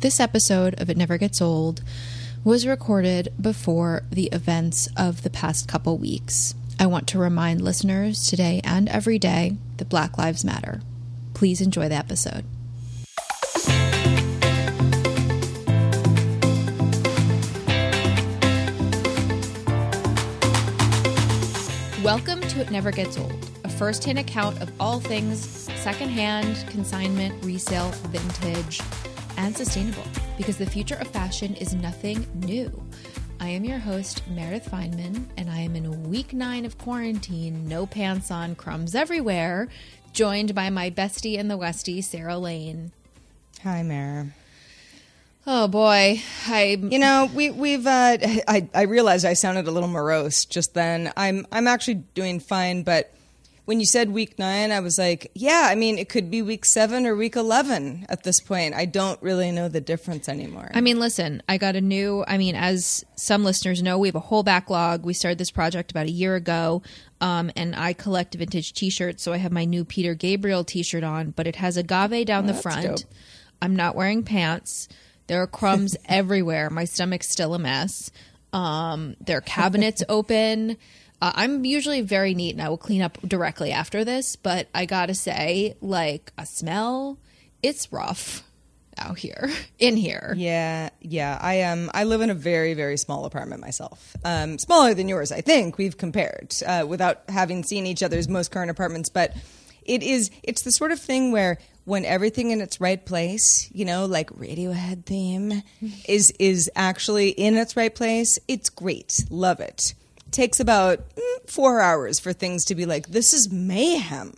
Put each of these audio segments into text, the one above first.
This episode of It Never Gets Old was recorded before the events of the past couple weeks. I want to remind listeners today and every day that Black Lives Matter. Please enjoy the episode. Welcome to It Never Gets Old, a first hand account of all things secondhand, consignment, resale, vintage, and sustainable, because the future of fashion is nothing new. I am your host, Meredith Finman, and I am in week nine of quarantine, no pants on, crumbs everywhere, joined by my bestie in the Westie, Sarah Lane. Hi, Mare. Oh boy, I You know, we we've uh, I I realized I sounded a little morose just then. I'm I'm actually doing fine, but when you said week nine, I was like, yeah. I mean, it could be week seven or week eleven at this point. I don't really know the difference anymore. I mean, listen, I got a new, I mean, as some listeners know, we have a whole backlog. We started this project about a year ago, um, and I collect vintage t shirts. So I have my new Peter Gabriel t shirt on, but it has agave down the front. dope. I'm not wearing pants. There are crumbs everywhere. My stomach's still a mess. Um, there are cabinets open. Uh, I'm usually very neat and I will clean up directly after this, but I gotta say, like, a smell, it's rough out here, in here. Yeah, yeah. I um I live in a very very small apartment myself. Um, smaller than yours, I think. We've compared uh, without having seen each other's most current apartments, but it is it's the sort of thing where when everything in its right place, you know, like Radiohead theme is is actually in its right place, it's great. Love it. Takes about mm, 4 hours for things to be like this is mayhem.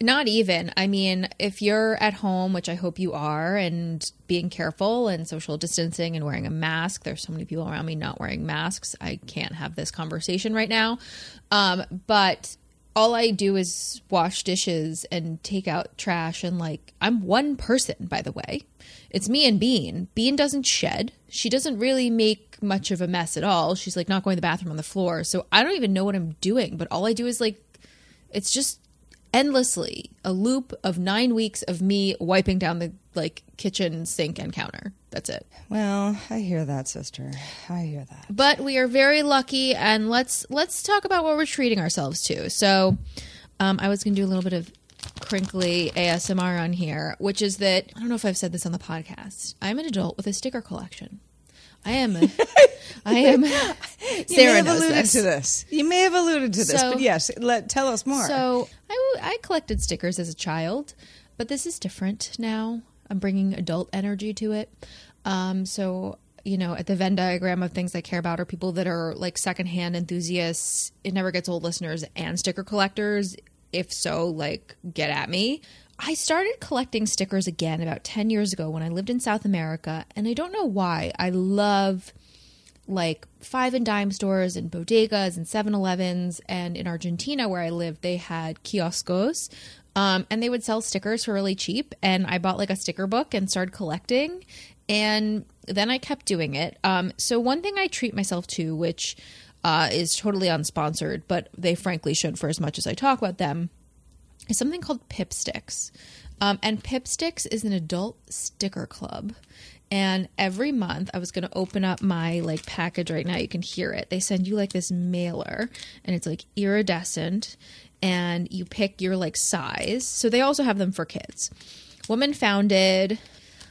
Not even. I mean, if you're at home, which I hope you are, and being careful and social distancing and wearing a mask, there's so many people around me not wearing masks. I can't have this conversation right now. Um, but all I do is wash dishes and take out trash. And like, I'm one person, by the way. It's me and Bean. Bean doesn't shed. She doesn't really make much of a mess at all. She's like not going to the bathroom on the floor. So I don't even know what I'm doing. But all I do is like, it's just endlessly a loop of nine weeks of me wiping down the like kitchen sink and counter. That's it. Well, I hear that, sister. I hear that. But we are very lucky, and let's let's talk about what we're treating ourselves to. So, um, I was going to do a little bit of crinkly ASMR on here, which is that I don't know if I've said this on the podcast. I'm an adult with a sticker collection. I am. A, I am. you may Sarah have alluded this. to this. You may have alluded to this, So- but yes, let tell us more. So I, I collected stickers as a child, but this is different now. I'm bringing adult energy to it. Um, so you know, at the Venn diagram of things I care about are people that are like secondhand enthusiasts. It never gets old listeners and sticker collectors. If so, like get at me. I started collecting stickers again about 10 years ago when I lived in South America, and I don't know why. I love like five and dime stores and bodegas and 7-Elevens and in Argentina where I lived they had kioscos um, and they would sell stickers for really cheap and I bought like a sticker book and started collecting and then I kept doing it um, so one thing I treat myself to which uh, is totally unsponsored but they frankly should for as much as I talk about them is something called Pipsticks. Um, and Pipsticks is an adult sticker club. And every month I was going to open up my like package right now. You can hear it. They send you like this mailer and it's like iridescent and you pick your like size. So they also have them for kids. Woman founded.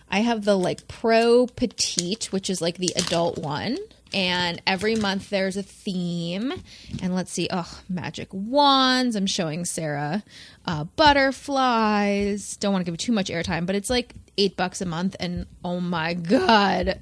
I have the like pro petite, which is like the adult one. And every month there's a theme. And let's see, oh, magic wands. I'm showing Sarah uh, butterflies. Don't want to give too much airtime, but it's like eight bucks a month. And oh my God,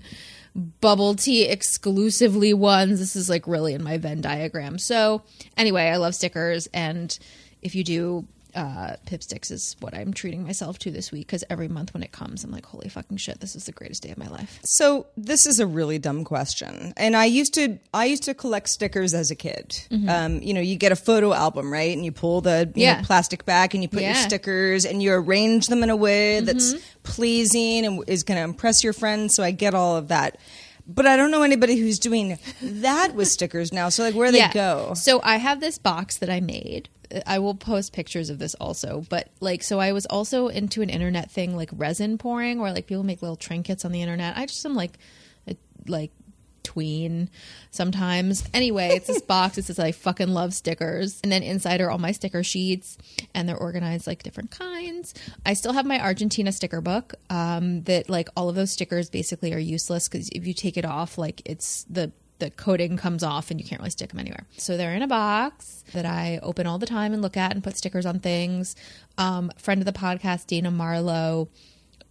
bubble tea exclusively ones. This is like really in my Venn diagram. So, anyway, I love stickers. And if you do uh, Pipsticks is what I'm treating myself to this week because every month when it comes, I'm like, holy fucking shit, this is the greatest day of my life. So this is a really dumb question, and I used to I used to collect stickers as a kid. Um, you know, you get a photo album, right, and you pull the you know, plastic back, and you put your stickers, and you arrange them in a way that's pleasing and is going to impress your friends. So I get all of that. But I don't know anybody who's doing that with stickers now. So like, where they go? So I have this box that I made. Uh, I will post pictures of this also, but like, so I was also into an internet thing like resin pouring, where like people make little trinkets on the internet. I just am like, like tween sometimes. Anyway, it's this box. It says I fucking love stickers, and then inside are all my sticker sheets, and they're organized like different kinds. I still have my Argentina sticker book. Um, that like all of those stickers basically are useless because if you take it off, like it's the the coating comes off and you can't really stick them anywhere. So they're in a box that I open all the time and look at and put stickers on things. Um, friend of the podcast, Dana Marlowe,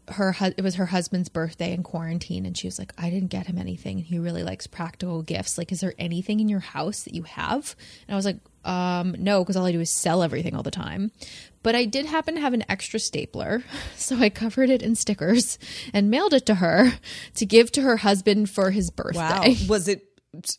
her it was her husband's birthday in quarantine and she was like i didn't get him anything and he really likes practical gifts. Like is there anything in your house that you have? And i was like um no because all i do is sell everything all the time. But i did happen to have an extra stapler so i covered it in stickers and mailed it to her to give to her husband for his birthday. Wow. Was it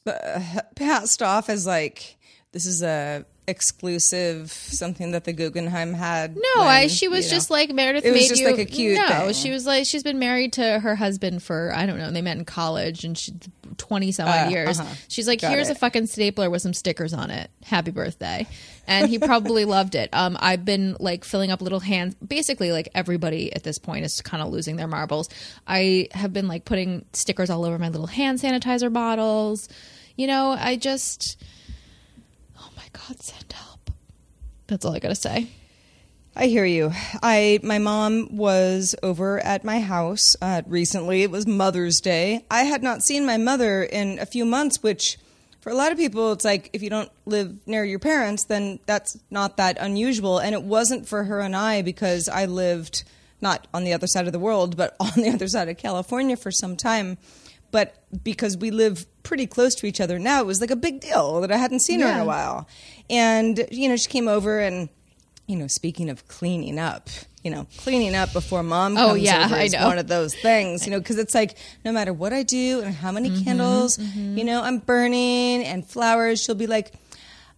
uh, passed off as like this is a exclusive something that the Guggenheim had? No, when, I. She was you know? just like Meredith. It was made just you, like a cute No, thing. she was like she's been married to her husband for I don't know. They met in college and she twenty some odd Uh, years. uh-huh. She's like, Got here's it. a fucking stapler with some stickers on it. Happy birthday, and he probably loved it. Um, I've been like filling up little hands. Basically, like everybody at this point is kind of losing their marbles. I have been like putting stickers all over my little hand sanitizer bottles. You know, I just. God, send help. That's all I gotta say. I hear you. I my mom was over at my house uh, recently. It was Mother's Day. I had not seen my mother in a few months, which for a lot of people, it's like if you don't live near your parents, then that's not that unusual. And it wasn't for her and I because I lived not on the other side of the world, but on the other side of California for some time. But because we live pretty close to each other now, it was like a big deal that I hadn't seen her in a while. And you know, she came over and you know, speaking of cleaning up, you know, cleaning up before mom Oh, comes yeah, over I is know. one of those things, you know, because it's like no matter what I do and how many Mm-hmm, candles, you know, I'm burning and flowers, she'll be like,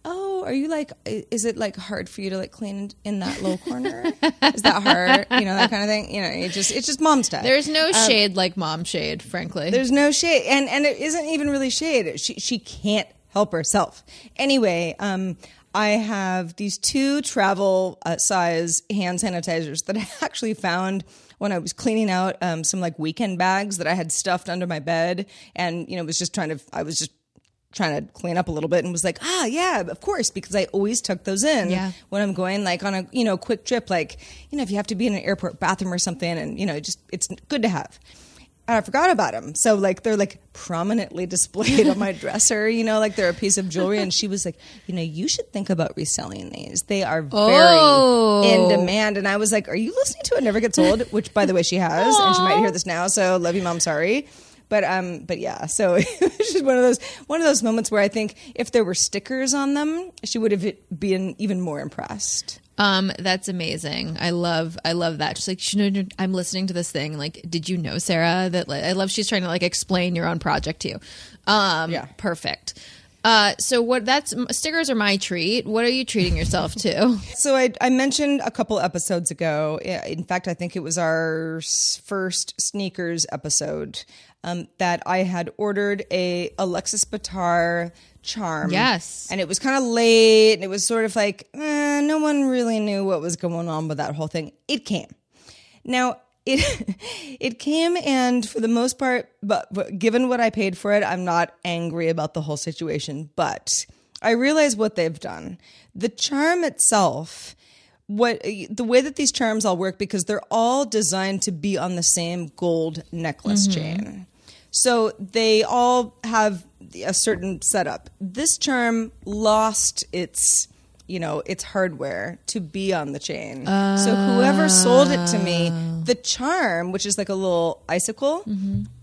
"Oh, are you like? Is it like hard for you to like clean in that little corner? is that hard? You know, that kind of thing. You know, it just it's just mom stuff. There's no shade like mom shade, frankly. Um, There's no shade, and and it isn't even really shade. She she can't help herself. Anyway, um, I have these two travel uh, size hand sanitizers that I actually found when I was cleaning out um, some like weekend bags that I had stuffed under my bed, and you know was just trying to. I was just trying to clean up a little bit and was like ah yeah of course because i always tuck those in Yeah. when i'm going like on a you know quick trip like you know if you have to be in an airport bathroom or something and you know just it's good to have and I forgot about them. So like they're like prominently displayed on my dresser, you know, like they're a piece of jewelry. And she was like, you know, you should think about reselling these. They are very Oh. in demand. And I was like, are you listening to It Never Gets Old? Which by the way, she has, and she might hear this now. So love you, mom. Sorry. But um, but yeah, so it's just one of those one of those moments where I think if there were stickers on them, she would have been even more impressed. Um, that's amazing. I love, I love that. Just like, you know, I'm listening to this thing. Like, did you know, Sarah, that like, I love she's trying to like explain your own project to you. Um, Yeah. perfect. Uh, so what? That's stickers are my treat. What are you treating yourself to? So I, I mentioned a couple episodes ago. In fact, I think it was our first sneakers episode um, that I had ordered a Alexis Bittar charm. Yes. and it was kind of late, and it was sort of like eh, no one really knew what was going on with that whole thing. It came. Now it it came and for the most part, but, but given what I paid for it, I'm not angry about the whole situation. But I realize what they've done. The charm itself what the way that these charms all work because they're all designed to be on the same gold necklace mm-hmm. chain. So they all have a certain setup. This charm lost its you know its hardware to be on the chain. so whoever sold it to me, ah. The charm, which is like a little icicle,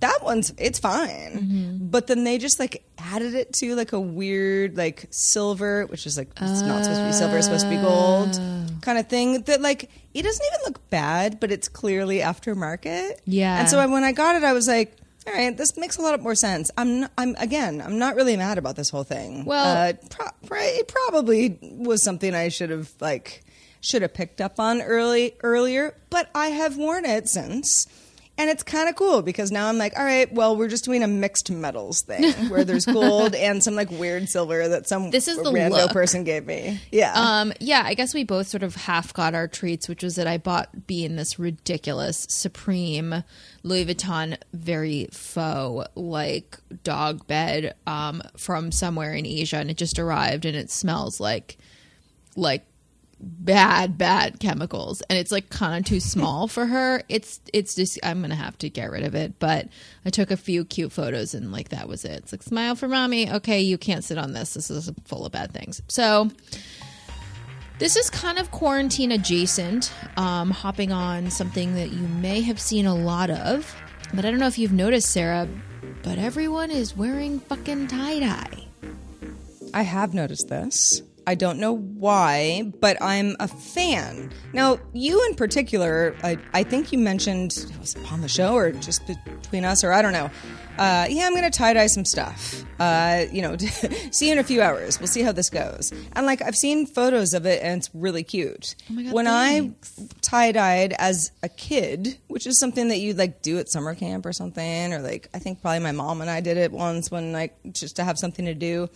that one's it's fine. But then they just like added it to like a weird like silver, which is like it's not supposed to be silver, it's supposed to be gold kind of thing. That like it doesn't even look bad, but it's clearly aftermarket. Yeah. And so I, when I got it, I was like. All right, this makes a lot more sense. I'm, not, I'm again, I'm not really mad about this whole thing. Well- uh, pro- pro- it probably was something I should have like should have picked up on early earlier, but I have worn it since. And it's kind of cool because now I'm like, all right, well, we're just doing a mixed metals thing where there's gold and some like weird silver that some This is the rando look. person gave me. Yeah. Um, yeah, I guess we both sort of half got our treats, which was that I bought Bean this ridiculous Supreme Louis Vuitton very faux like dog bed um, from somewhere in Asia, and it just arrived, and it smells like like bad bad chemicals and it's like kind of too small for her it's it's just i'm gonna have to get rid of it but i took a few cute photos and like that was it it's like smile for mommy okay you can't sit on this this is full of bad things so this is kind of quarantine adjacent, um, hopping on something that you may have seen a lot of. But I don't know if you've noticed, Sarah, but everyone is wearing fucking tie dye. I have noticed this. I don't know why, but I'm a fan. Now, you in particular, I, I think you mentioned it was upon the show or just between us, or I don't know. Uh, yeah, I'm going to tie dye some stuff. Uh, you know, see you in a few hours. We'll see how this goes. And like, I've seen photos of it, and it's really cute. Oh my God, when thanks. I tie dyed as a kid, which is something that you'd like do at summer camp or something, or like I think probably my mom and I did it once when like just to have something to do.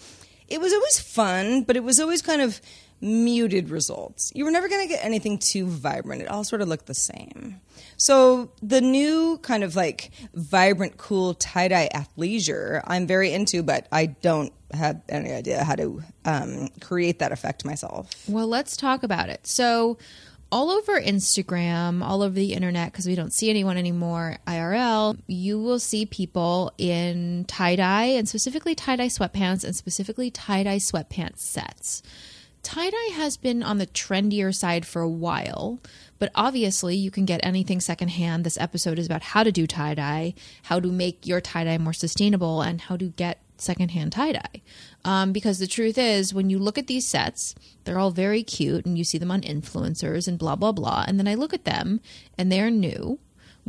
It was always fun, but it was always kind of muted results. You were never going to get anything too vibrant. It all sort of looked the same. So the new kind of like vibrant, cool tie dye athleisure, I'm very into, but I don't have any idea how to um, create that effect myself. Well, let's talk about it. So, all over Instagram, all over the internet, because we don't see anyone anymore IRL, you will see people in tie dye and specifically tie dye sweatpants and specifically tie dye sweatpants sets. Tie dye has been on the trendier side for a while, but obviously you can get anything secondhand. This episode is about how to do tie dye, how to make your tie dye more sustainable, and how to get secondhand tie dye. Um, because the truth is, when you look at these sets, they're all very cute and you see them on influencers and blah, blah, blah. And then I look at them and they're new,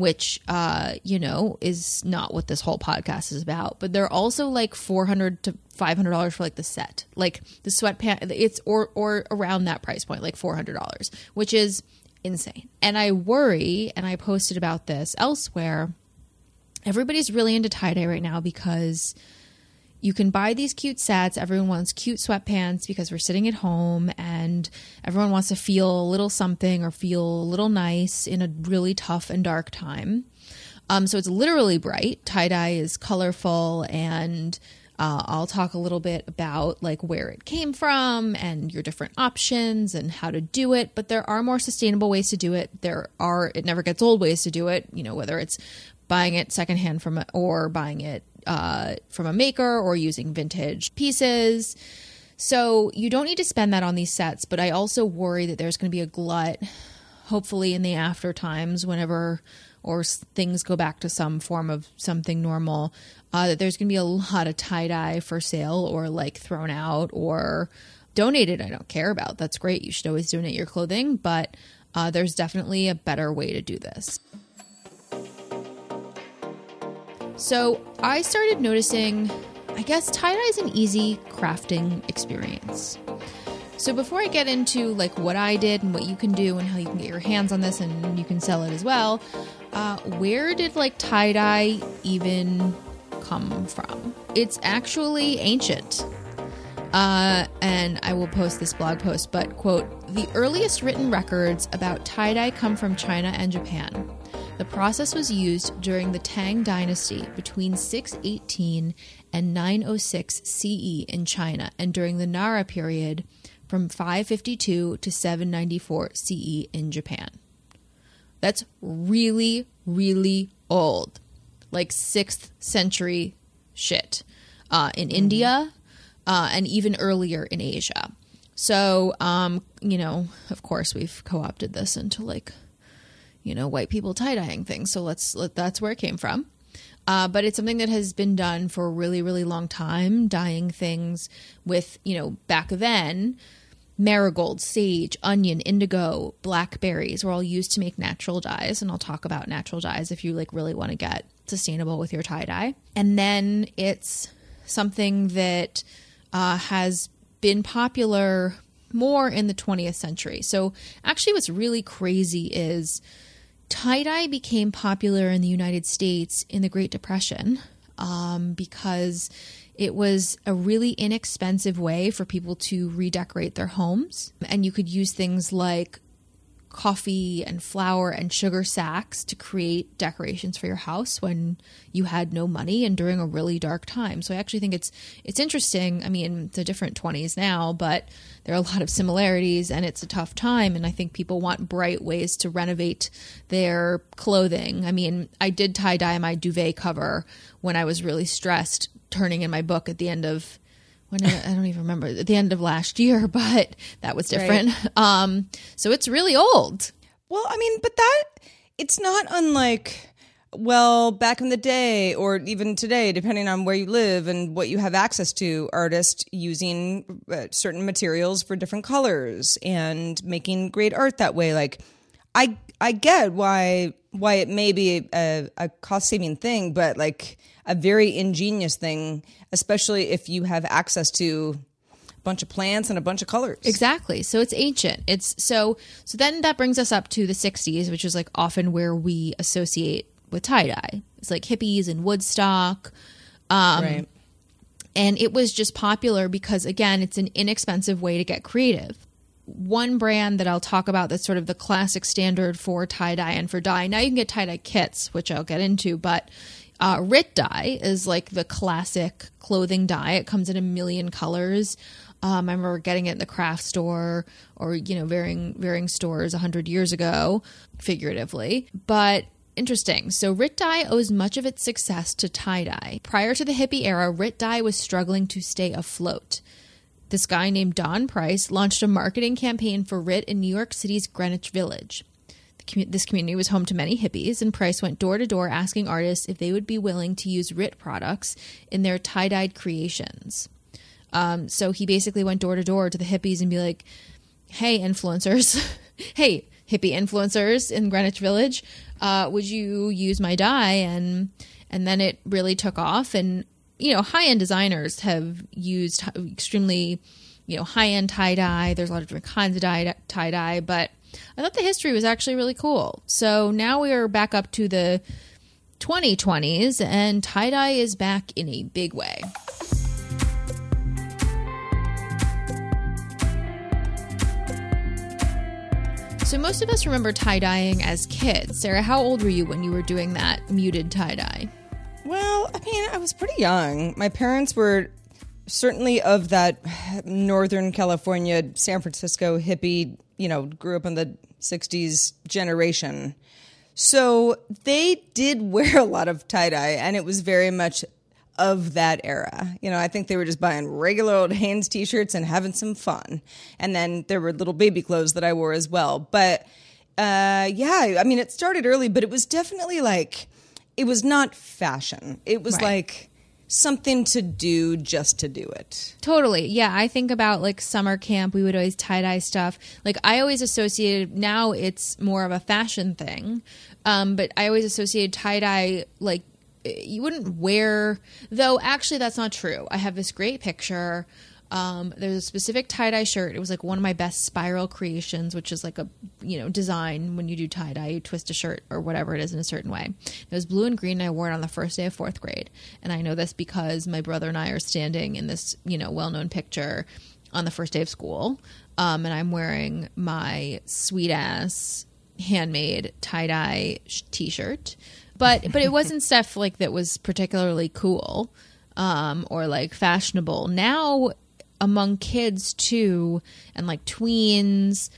which, uh, you know, is not what this whole podcast is about. But they're also like 400 to $500 for like the set. Like the sweatpants, it's or, or around that price point, like $400, which is insane. And I worry, and I posted about this elsewhere, everybody's really into tie dye right now because you can buy these cute sets. Everyone wants cute sweatpants because we're sitting at home and everyone wants to feel a little something or feel a little nice in a really tough and dark time. Um, so it's literally bright. Tie dye is colorful and uh, I'll talk a little bit about like where it came from and your different options and how to do it. But there are more sustainable ways to do it. There are it never gets old ways to do it. You know whether it's buying it secondhand from or buying it uh, from a maker or using vintage pieces. So you don't need to spend that on these sets. But I also worry that there's going to be a glut, hopefully in the after times whenever or things go back to some form of something normal, uh, that there's going to be a lot of tie dye for sale or like thrown out or donated. I don't care about. That's great. You should always donate your clothing, but uh, there's definitely a better way to do this. So I started noticing, I guess tie dye is an easy crafting experience. So before I get into like what I did and what you can do and how you can get your hands on this and you can sell it as well, uh, where did like tie dye even come from? It's actually ancient. Uh, and I will post this blog post, but quote, the earliest written records about tie dye come from China and Japan. The process was used during the Tang Dynasty between 618 and 906 CE in China, and during the Nara period from 552 to 794 CE in Japan. That's really, really old, like sixth century shit uh, in India uh, and even earlier in Asia. So, um, you know, of course, we've co opted this into like, you know, white people tie dyeing things. So let's let, that's where it came from. Uh, but it's something that has been done for a really, really long time, dyeing things with, you know, back then, marigold, sage, onion, indigo, blackberries were all used to make natural dyes. And I'll talk about natural dyes if you like really want to get sustainable with your tie dye. And then it's something that uh, has been popular more in the 20th century. So actually, what's really crazy is tie dye became popular in the United States in the Great Depression um, because it was a really inexpensive way for people to redecorate their homes. And you could use things like coffee and flour and sugar sacks to create decorations for your house when you had no money and during a really dark time. So I actually think it's it's interesting. I mean, it's a different 20s now, but there are a lot of similarities and it's a tough time and I think people want bright ways to renovate their clothing. I mean, I did tie dye my duvet cover when I was really stressed turning in my book at the end of when I, I don't even remember at the end of last year, but that was different. Right. Um, so it's really old. Well, I mean, but that it's not unlike well back in the day or even today depending on where you live and what you have access to artists using uh, certain materials for different colors and making great art that way like i i get why why it may be a, a cost saving thing but like a very ingenious thing, especially if you have access to a bunch of plants and a bunch of colors. Exactly. So it's ancient. It's so so then that brings us up to the 60s, which is like often where we associate with tie-dye. It's like hippies and Woodstock. Um, right. And it was just popular because again, it's an inexpensive way to get creative one brand that I'll talk about that's sort of the classic standard for tie dye and for dye. Now you can get tie dye kits, which I'll get into, but uh, Rit dye is like the classic clothing dye. It comes in a million colors. Um, I remember getting it in the craft store or you know varying varying stores hundred years ago, figuratively. But interesting. So Rit dye owes much of its success to tie dye. Prior to the hippie era, Rit dye was struggling to stay afloat. This guy named Don Price launched a marketing campaign for Rit in New York City's Greenwich Village this community was home to many hippies, and Price went door to door asking artists if they would be willing to use RIT products in their tie dyed creations. Um, so he basically went door to door to the hippies and be like, "Hey, influencers, hey, hippie influencers in Greenwich Village, uh, would you use my dye?" And and then it really took off, and you know, high end designers have used extremely, you know, high end tie dye. There's a lot of different kinds of tie dye, but I thought the history was actually really cool. So now we are back up to the 2020s, and tie dye is back in a big way. So most of us remember tie dyeing as kids. Sarah, how old were you when you were doing that muted tie dye? Well, I mean, I was pretty young. My parents were certainly of that Northern California, San Francisco hippie you know, grew up in the 60s generation. So they did wear a lot of tie dye, and it was very much of that era. You know, I think they were just buying regular old Hanes t shirts and having some fun. And then there were little baby clothes that I wore as well. But uh, yeah, I mean, it started early, but it was definitely like, it was not fashion. It was right. like, something to do just to do it. Totally. Yeah. I think about like summer camp, we would always tie dye stuff. Like I always associated, now it's more of a fashion thing. Um, but I always associated tie dye like you wouldn't wear, though actually that's not true. I have this great picture um, there's a specific tie dye shirt. It was like one of my best spiral creations, which is like a you know design when you do tie dye, you twist a shirt or whatever it is in a certain way. It was blue and green. And I wore it on the first day of fourth grade, and I know this because my brother and I are standing in this you know well known picture on the first day of school, um, and I'm wearing my sweet ass handmade tie dye sh- t-shirt, but but it wasn't stuff like that was particularly cool um, or like fashionable. Now among kids too, and like tweens,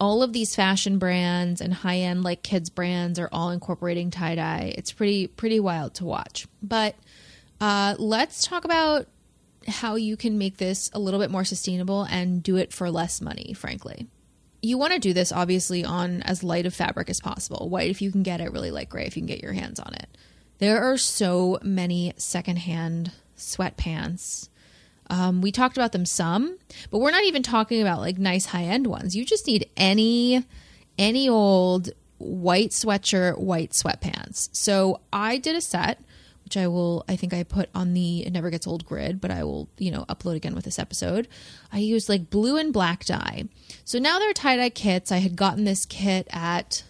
all of these fashion brands and high end like kids brands are all incorporating tie dye. It's pretty pretty wild to watch. But uh, let's talk about how you can make this a little bit more sustainable and do it for less money, frankly. You want to do this obviously on as light of fabric as possible. White, if you can get it, really light gray, if you can get your hands on it. There are so many secondhand sweatpants. Um, we talked about them some, but we're not even talking about like nice high end ones. You just need any any old white sweatshirt, white sweatpants. So I did a set which I will, I think I put on the It Never Gets Old grid, but I will, you know, upload again with this episode. I used like blue and black dye. So now they're tie dye kits. I had gotten this kit at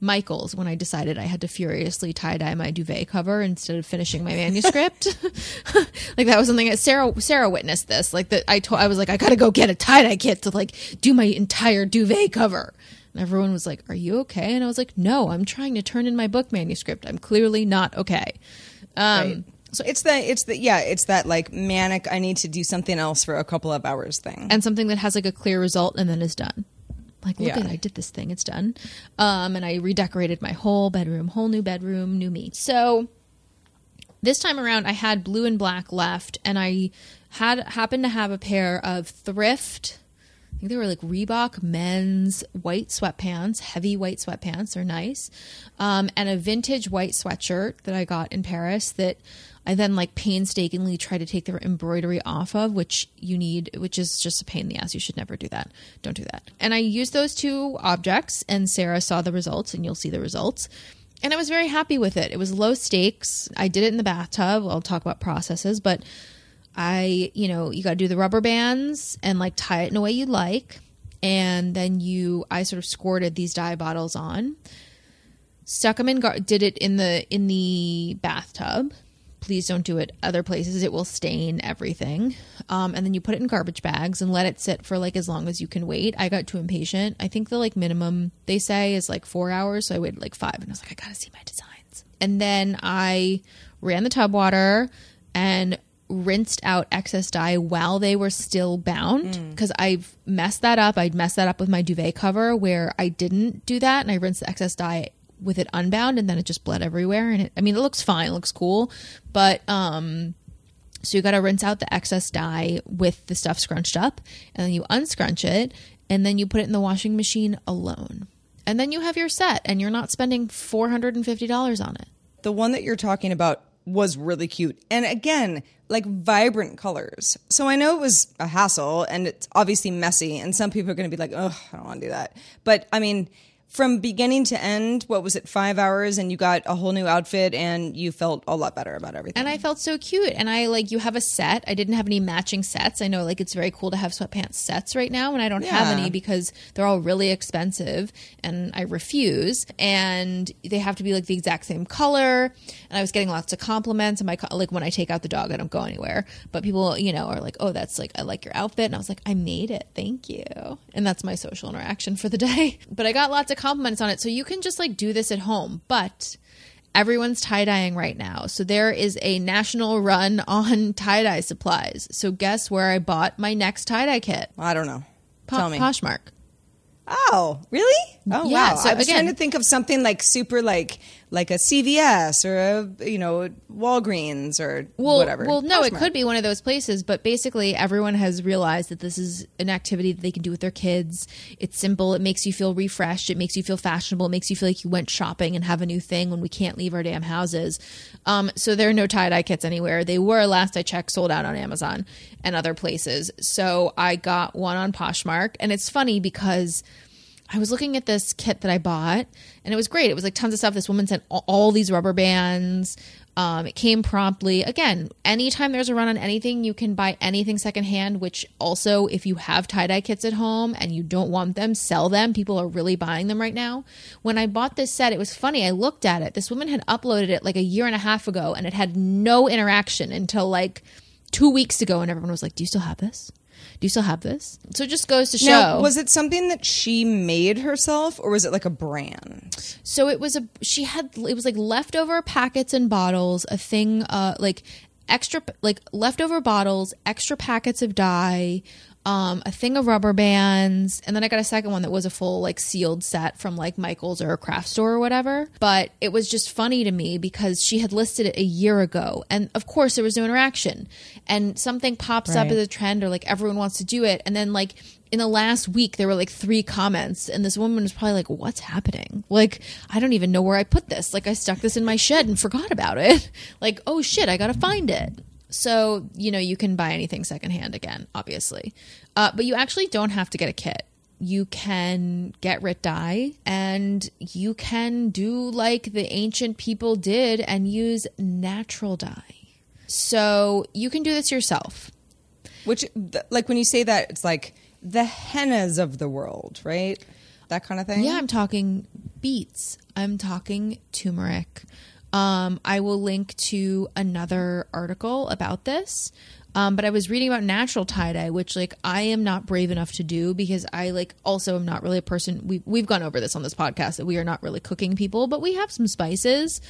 Michael's when I decided I had to furiously tie dye my duvet cover instead of finishing my manuscript. like that was something that Sarah Sarah witnessed this. Like that I told I was like I got to go get a tie dye kit to like do my entire duvet cover. And everyone was like, "Are you okay?" And I was like, "No, I'm trying to turn in my book manuscript. I'm clearly not okay." Um, Right. So it's the it's the yeah it's that like manic I need to do something else for a couple of hours thing. and something that has like a clear result and then is done. Like, look Yeah. at I did this thing, it's done. Um, and I redecorated my whole bedroom, whole new bedroom, new me. So this time around, I had blue and black left, and I had happened to have a pair of thrift. I think they were like Reebok men's white sweatpants, heavy white sweatpants. They're nice, um, and a vintage white sweatshirt that I got in Paris that I then like painstakingly try to take the embroidery off of, which you need, which is just a pain in the ass. You should never do that. Don't do that. And I used those two objects, and Sarah saw the results, and you'll see the results. And I was very happy with it. It was low stakes. I did it in the bathtub. I'll talk about processes, but I, you know, you got to do the rubber bands and like tie it in a way you like. And then you, I sort of squirted these dye bottles on, stuck them in, gar- did it in the, in the bathtub. Please don't do it other places. It will stain everything. Um, and then you put it in garbage bags and let it sit for like as long as you can wait. I got too impatient. I think the like minimum they say is like four hours. So I waited like five and I was like, I gotta see my designs. And then I ran the tub water and rinsed out excess dye while they were still bound because I've messed that up. I'd messed that up with my duvet cover where I didn't do that and I rinsed the excess dye with it unbound and then it just bled everywhere and it, I mean it looks fine, it looks cool, but um so you got to rinse out the excess dye with the stuff scrunched up and then you unscrunch it and then you put it in the washing machine alone. And then you have your set and you're not spending $450 on it. the one that you're talking about was really cute. And again, like vibrant colors. So I know it was a hassle and it's obviously messy and some people are going to be like, "Oh, I don't want to do that." But I mean, from beginning to end, what was it, 5 hours and you got a whole new outfit and you felt a lot better about everything. And I felt so cute. And I like you have a set. I didn't have any matching sets. I know like it's very cool to have sweatpants sets right now, and I don't have any because they're all really expensive, and I refuse. And they have to be like the exact same color. And I was getting lots of compliments. And my like when I take out the dog, I don't go anywhere. But people, you know, are like, "Oh, that's like I like your outfit," and I was like, "I made it, thank you." And that's my social interaction for the day. But I got lots of compliments on it, so you can just like do this at home, but everyone's tie dyeing right now. So there is a national run on tie dye supplies. So guess where I bought my next tie dye kit? I don't know. Po- Tell me. Poshmark. Oh, really? Oh, Yeah, wow. so I was again- trying to think of something like super like like a CVS or a you know Walgreens or Well, whatever. well, no, it could be one of those places, but basically everyone has realized that this is an activity that they can do with their kids. It's simple. It makes you feel refreshed. It makes you feel fashionable. It makes you feel like you went shopping and have a new thing when we can't leave our damn houses. Um, so there are no tie dye kits anywhere. They were last I checked, sold out on Amazon and other places. So I got one on Poshmark, and it's funny because. I was looking at this kit that I bought, and it was great. It was like tons of stuff. This woman sent all, all these rubber bands. Um, it came promptly. Again, anytime there's a run on anything, you can buy anything secondhand. Which also, if you have tie dye kits at home and you don't want them, sell them. People are really buying them right now. When I bought this set, it was funny. I looked at it. This woman had uploaded it like a year and a half ago, and it had no interaction until like two weeks ago, and everyone was like, "Do you still have this?" Do you still have this? So it just goes to show. Now, was it something that she made herself, or was it like a brand? So it was a she had it was like leftover packets and bottles, a thing uh like extra like leftover bottles, extra packets of dye, um, a thing of rubber bands, and then I got a second one that was a full like sealed set from like Michaels or a craft store or whatever. But it was just funny to me because she had listed it a year ago, and of course there was no interaction, and something pops up as a trend or like everyone wants to do it, and then like in the last week there were like three comments. And this woman was probably like what's happening? Like i don't even know where i put this. Like i stuck this in my shed and forgot about it. Like oh shit. I gotta find it so you know you can buy anything secondhand again obviously uh, but you actually don't have to get a kit you can get rit dye and you can do like the ancient people did and use natural dye so you can do this yourself Which, th- like, when you say that, it's like the hennas of the world, right? That kind of thing. Yeah, I'm talking beets. I'm talking turmeric. Um, I will link to another article about this. Um, but I was reading about natural tie dye, which like I am not brave enough to do because I like also am not really a person. We we've gone over this on this podcast that we are not really cooking people, but we have some spices.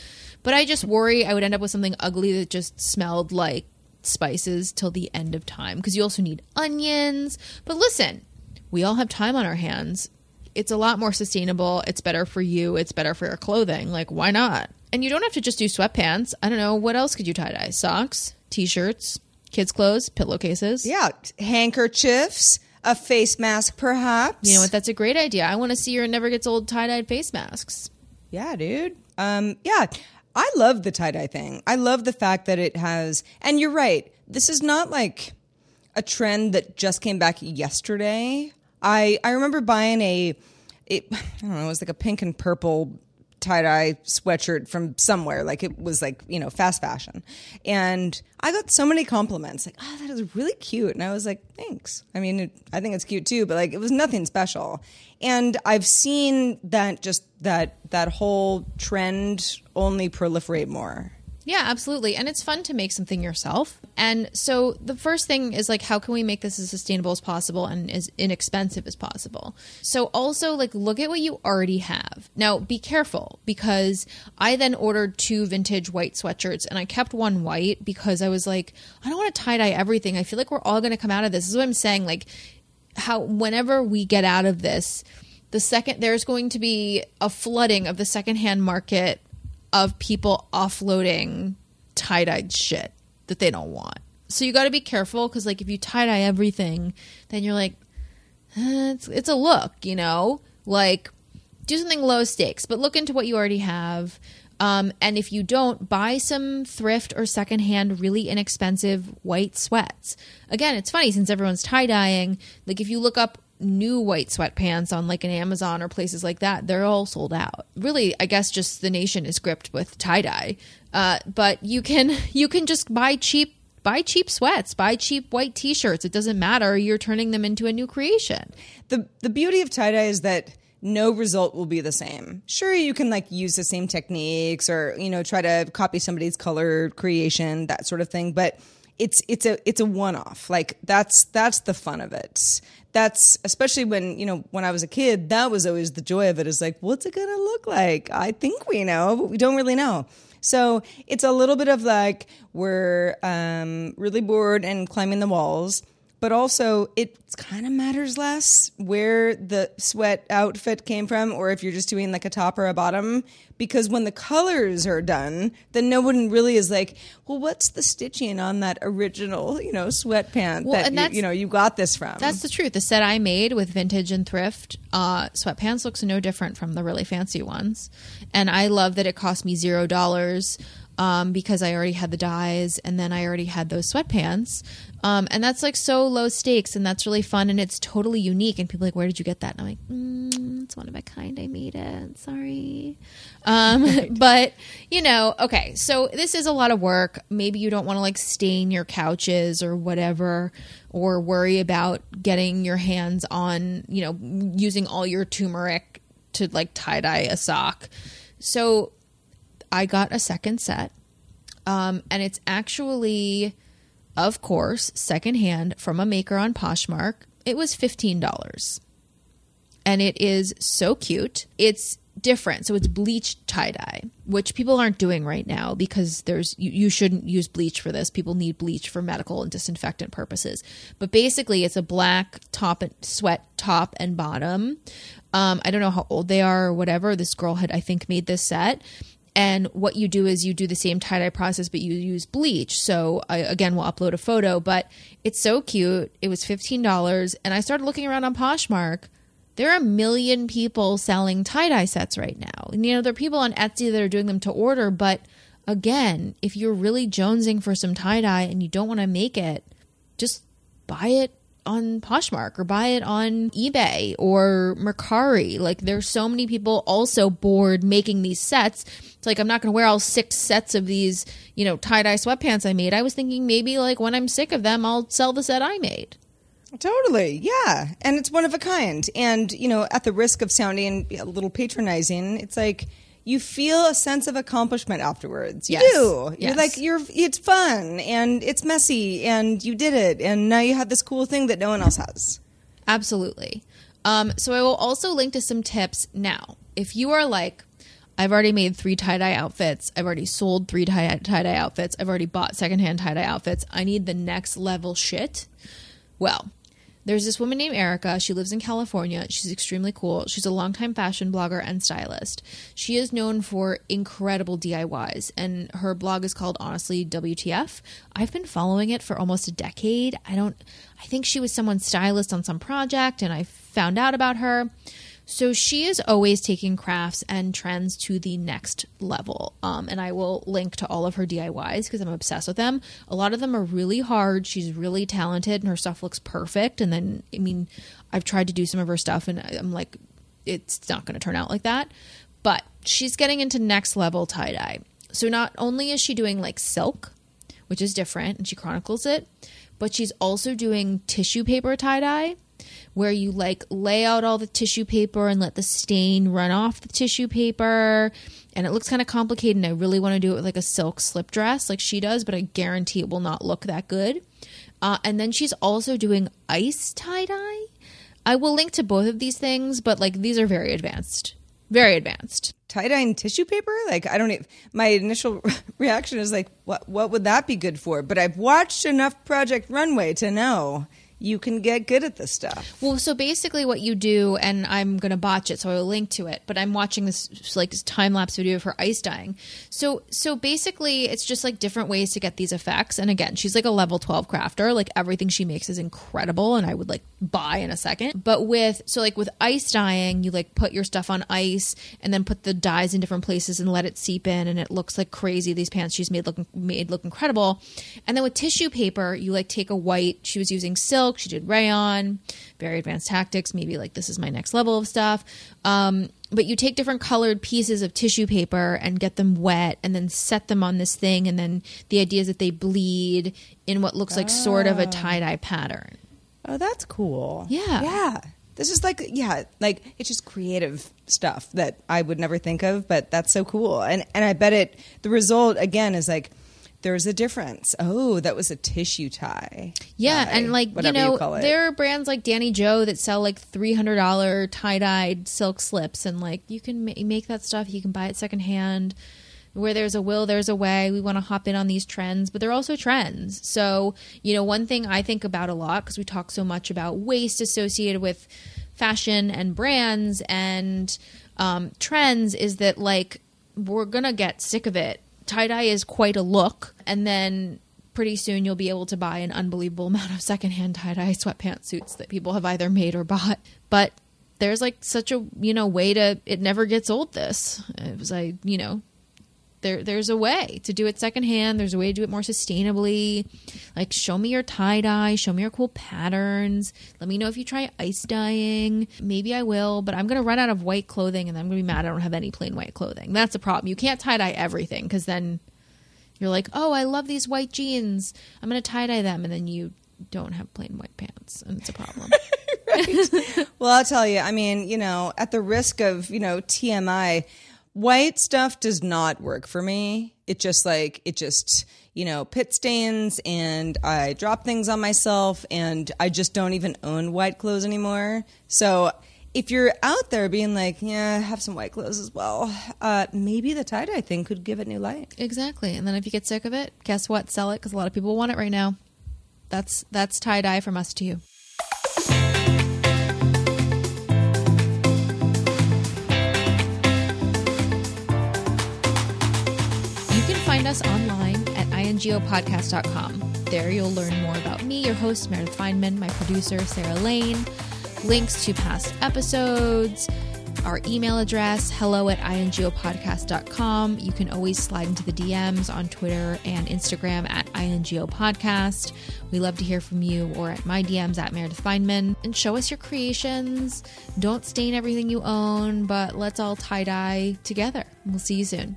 But I just worry I would end up with something ugly that just smelled like spices till the end of time because you also need onions. But listen, we all have time on our hands. It's a lot more sustainable. It's better for you. It's better for your clothing. Like, why not? And you don't have to just do sweatpants. I don't know. What else could you tie dye? Socks, t shirts, kids' clothes, pillowcases. Yeah. Handkerchiefs, a face mask, perhaps. You know what? That's a great idea. I want to see your never gets old tie dyed face masks. Yeah, dude. Um, yeah, I love the tie dye thing. I love the fact that it has, and you're right. This is not like a trend that just came back yesterday. I I remember buying a, it, I don't know, it was like a pink and purple tie dye sweatshirt from somewhere. Like it was like you know fast fashion, and I got so many compliments. Like, oh, that is really cute, and I was like, thanks. I mean, it, I think it's cute too, but like it was nothing special. And I've seen that just that that whole trend only proliferate more. Yeah, absolutely. And it's fun to make something yourself. And so the first thing is like how can we make this as sustainable as possible and as inexpensive as possible? So also like look at what you already have. Now be careful because I then ordered two vintage white sweatshirts and I kept one white because I was like I don't want to tie dye everything. I feel like we're all going to come out of this. This is what I'm saying like how whenever we get out of this the second there's going to be a flooding of the secondhand market of people offloading tie-dyed shit that they don't want. So you got to be careful because, like, if you tie-dye everything, then you're like, eh, it's it's a look, you know. Like, do something low stakes, but look into what you already have. Um, and if you don't, buy some thrift or secondhand, really inexpensive white sweats. Again, it's funny since everyone's tie dyeing. Like, if you look up new white sweatpants on like an Amazon or places like that, they're all sold out. Really, I guess just the nation is gripped with tie dye. Uh, but you can you can just buy cheap buy cheap sweats, buy cheap white t-shirts. It doesn't matter. You're turning them into a new creation. the the beauty of tie dye is that no result will be the same. Sure, you can like use the same techniques or you know try to copy somebody's color creation, that sort of thing, but it's it's a it's a one off. Like that's that's the fun of it. That's especially when you know when I was a kid, that was always the joy of it. Is like, what's it gonna look like? I think we know, but we don't really know. So it's a little bit of like we're um, really bored and climbing the walls but also it kind of matters less where the sweat outfit came from or if you're just doing like a top or a bottom because when the colors are done then no one really is like well what's the stitching on that original you know sweatpant Well, that and you, you know you got this from? That's the truth. The set I made with vintage and thrift uh, sweatpants looks no different from the really fancy ones, and I love that it cost me zero dollars um, because I already had the dyes and then I already had those sweatpants, um, and that's like so low stakes and that's really fun and it's totally unique. And people are like, where did you get that? And I'm like, mm, it's one of a kind. I made it. Sorry. Um, but you know, okay, so this is a lot of work. Maybe you don't want to like stain your couches or whatever, or worry about getting your hands on, you know, using all your turmeric to like tie dye a sock. So I got a second set, um, and it's actually of course, secondhand from a maker on Poshmark. It was $15. And it is so cute. It's different. So it's bleached tie dye, which people aren't doing right now because there's you, you shouldn't use bleach for this. People need bleach for medical and disinfectant purposes. But basically, it's a black top and sweat top and bottom. Um, I don't know how old they are or whatever. This girl had, I think, made this set. And what you do is you do the same tie dye process, but you use bleach. So I, again, we'll upload a photo, but it's so cute. It was fifteen dollars, and I started looking around on Poshmark there are a million people selling tie dye sets right now. And, you know, there are people on Etsy that are doing them to order, but again, if you're really jonesing for some tie dye and you don't want to make it, just buy it on Poshmark or buy it on eBay or Mercari. Like there's so many people also bored making these sets. It's like I'm not going to wear all six sets of these, you know, tie-dye sweatpants I made. I was thinking maybe like when I'm sick of them, I'll sell the set I made. Totally, yeah. And it's one of a kind. And, you know, at the risk of sounding a little patronizing, it's like you feel a sense of accomplishment afterwards. You Yes. do. Yes. You're like, you're, it's fun and it's messy and you did it. And now you have this cool thing that no one else has. Absolutely. Um, so I will also link to some tips now. If you are like, I've already made three tie dye outfits, I've already sold three tie dye outfits, I've already bought secondhand tie dye outfits, I need the next level shit. Well, there's this woman named Erica. She lives in California. She's extremely cool. She's a longtime fashion blogger and stylist. She is known for incredible DIYs, and her blog is called Honestly WTF. I've been following it for almost a decade. I don't, I think she was someone's stylist on some project, and I found out about her. So she is always taking crafts and trends to the next level. Um, and I will link to all of her DIYs because I'm obsessed with them. A lot of them are really hard. She's really talented and her stuff looks perfect. And then, I mean, I've tried to do some of her stuff and I'm like, it's not going to turn out like that. But she's getting into next level tie dye. So not only is she doing like silk, which is different, and she chronicles it, but she's also doing tissue paper tie dye where you like lay out all the tissue paper and let the stain run off the tissue paper. And it looks kind of complicated. And I really want to do it with like a silk slip dress like she does, but I guarantee it will not look that good. Uh, and then she's also doing ice tie dye. I will link to both of these things, but like these are very advanced. Very advanced. Tie dye and tissue paper? Like, I don't even, my initial reaction is like, what, what would that be good for? But I've watched enough Project Runway to know you can get good at this stuff. Well, so basically, what you do, and I'm going to botch it, so I will link to it. But I'm watching this like time lapse video of her ice dyeing. So, so basically, it's just like different ways to get these effects. And again, she's like a level 12 crafter. Like everything she makes is incredible, and I would like buy in a second. But with so like with ice dyeing, you like put your stuff on ice and then put the dyes in different places and let it seep in, and it looks like crazy. These pants she's made look made look incredible. And then with tissue paper, you like take a white. She was using silk. She did rayon, very advanced tactics. Maybe like this is my next level of stuff. Um, but you take different colored pieces of tissue paper and get them wet and then set them on this thing. And then the idea is that they bleed in what looks like sort of a tie dye pattern. Oh, that's cool. Yeah. Yeah. This is like, yeah, like it's just creative stuff that I would never think of, but that's so cool. And and I bet it the result again is like there's a difference. Oh, that was a tissue tie. Yeah, dye, and like you know, call it. there are brands like Danny Joe that sell like three hundred dollar tie dyed silk slips, and like you can ma- make that stuff. You can buy it secondhand. Where there's a will, there's a way. We want to hop in on these trends, but they're also trends. So you know, one thing I think about a lot because we talk so much about waste associated with fashion and brands and um, trends is that like we're gonna get sick of it. Tie dye is quite a look, and then pretty soon you'll be able to buy an unbelievable amount of secondhand tie dye sweatpants suits that people have either made or bought. But there's like such a you know way to it never gets old. This it was I you know there there's a way to do it secondhand. There's a way to do it more sustainably. Like show me your tie dye, show me your cool patterns. Let me know if you try ice dyeing. Maybe I will, but I'm gonna run out of white clothing and I'm gonna be mad I don't have any plain white clothing. That's a problem. You can't tie dye everything because then you're like, oh, I love these white jeans. I'm gonna tie dye them, and then you don't have plain white pants, and it's a problem. Well, I'll tell you, I mean, you know, at the risk of, you know, TMI, white stuff does not work for me. It just like it just you know pit stains and I drop things on myself and I just don't even own white clothes anymore. So if you're out there being like, yeah, have some white clothes as well, uh, maybe the tie dye thing could give it new life. Exactly. And then if you get sick of it, guess what? Sell it because a lot of people want it right now. That's that's tie dye from us to you. Find us online at ingopodcast.com. There you'll learn more about me, your host, Meredith Finman, my producer, Sarah Lane, links to past episodes, our email address, hello at ingopodcast.com. You can always slide into the DMs on Twitter and Instagram at ingopodcast. We love to hear from you or at my DMs at Meredith Finman. And show us your creations. Don't stain everything you own, but let's all tie dye together. We'll see you soon.